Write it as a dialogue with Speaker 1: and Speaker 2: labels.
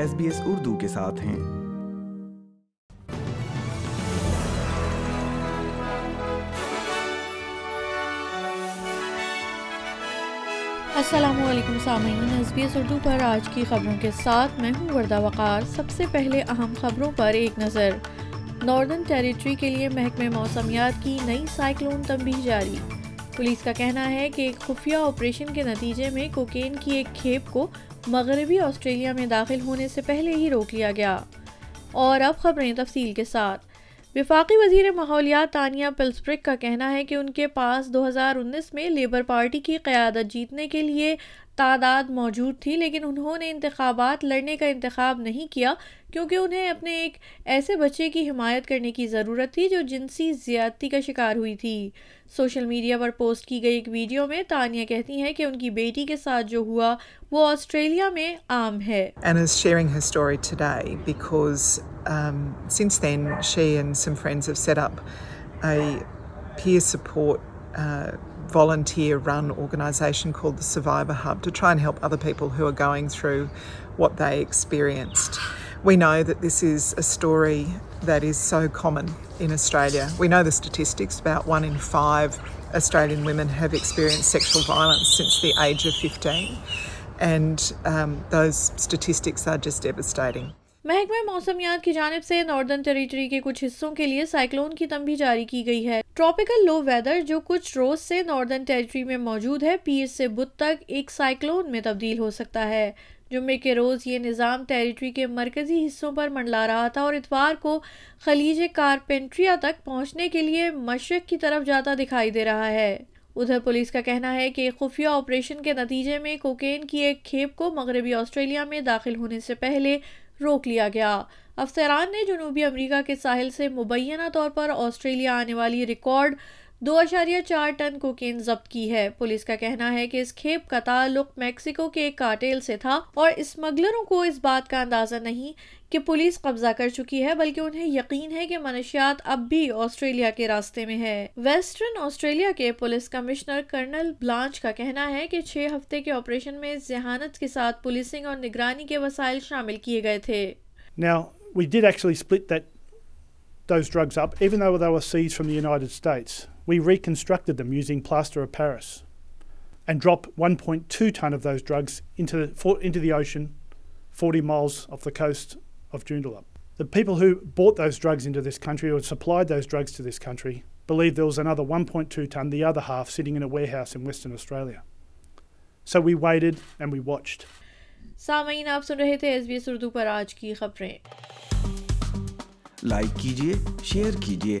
Speaker 1: S B S Urdu کے ساتھ ہیں۔
Speaker 2: السلام علیکم سامعین ایس بی ایس اردو پر آج کی خبروں کے ساتھ میں ہوں وردہ وقار۔ سب سے پہلے اہم خبروں پر ایک نظر۔ ناردرن ٹیریٹری کے لیے محکمہ موسمیات کی نئی سائیکلون تنبیہ جاری۔ پولیس کا کہنا ہے کہ ایک خفیہ آپریشن کے نتیجے میں کوکین کی ایک کھیپ کو مغربی آسٹریلیا میں داخل ہونے سے پہلے ہی روک لیا گیا۔ اور اب خبریں تفصیل کے ساتھ۔ وفاقی وزیر ماحولیات تانیہ پلسپرک کا کہنا ہے کہ ان کے پاس دو ہزار انیس میں لیبر پارٹی کی قیادت جیتنے کے لیے تعداد موجود تھی، لیکن انہوں نے انتخابات لڑنے کا انتخاب نہیں کیا کیونکہ انہیں اپنے ایک ایسے بچے کی حمایت کرنے کی ضرورت تھی جو جنسی زیادتی کا شکار ہوئی تھی۔ سوشل میڈیا پر پوسٹ کی گئی ایک ویڈیو میں تانیہ کہتی ہیں کہ ان کی بیٹی کے ساتھ جو ہوا، وہ آسٹریلیا میں عام ہے۔
Speaker 3: Volunteer run organisation called the Survivor Hub to try and help other people who are going through what they experienced. We know that this is a story that is so common in Australia. We know the statistics about one in five Australian women have experienced sexual violence since the age of 15, and um, those statistics are just devastating.
Speaker 2: محکمہ موسمیات کی جانب سے northern territory کے کچھ حصوں کے لیے سائیکلون کی تنبیہ جاری کی گئی ہے۔ ٹراپیکل لو ویدر جو کچھ روز سے ناردرن ٹیریٹری میں موجود ہے پیر سے بدھ تک ایک سائیکلون میں تبدیل ہو سکتا ہے۔ جمعے کے روز یہ نظام ٹیریٹری کے مرکزی حصوں پر منڈلا رہا تھا اور اتوار کو خلیج کارپینٹریا تک پہنچنے کے لیے مشرق کی طرف جاتا دکھائی دے رہا ہے۔ ادھر پولیس کا کہنا ہے کہ خفیہ آپریشن کے نتیجے میں کوکین کی ایک کھیپ کو مغربی آسٹریلیا میں داخل ہونے سے پہلے روک لیا گیا۔ افسران نے جنوبی امریکہ کے ساحل سے مبینہ طور پر آسٹریلیا آنے والی ریکارڈ دو اشاریہ چار ٹن کوکین ضبط کی ہے۔ پولیس کا کہنا ہے کہ اس کھیپ کا تعلق میکسیکو کے ایک کارٹیل سے تھا اور اسمگلروں کو اس بات کا اندازہ نہیں کہ پولیس قبضہ کر چکی ہے بلکہ انہیں یقین ہے کہ منشیات اب بھی آسٹریلیا کے راستے میں ہے ویسٹرن آسٹریلیا کے پولیس کمشنر کرنل بلانچ کا کہنا ہے کہ چھ ہفتے کے آپریشن میں ذہانت کے ساتھ پولیسنگ اور نگرانی کے وسائل شامل کیے گئے تھے۔
Speaker 4: Now, we did actually split that, those drugs up, even though they were seized from the United States. We reconstructed them using plaster of Paris and dropped 1.2 tonne of those drugs into the, into the ocean 40 miles off the coast of Joondalup. The people who bought those drugs into this country or supplied those drugs to this country believed there was another 1.2 tonne, the other half, sitting in a warehouse in Western Australia. So we waited and we watched.
Speaker 2: سامعین آپ سن رہے تھے S B S Urdu پر آج کی خبریں
Speaker 1: like کیجیے شیئر کیجیے